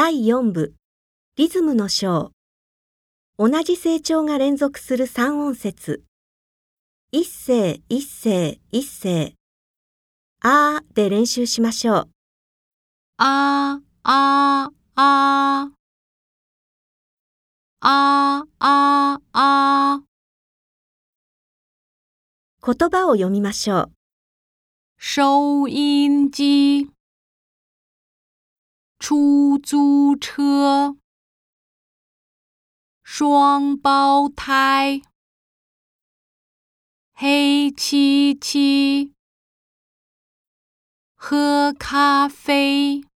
第4部リズムの章。同じ成長が連続する三音節。一声一声一声。あーで練習しましょう。あーあーあー。あーあーあー。言葉を読みましょう。收音机出租车双胞胎黑漆漆喝咖啡。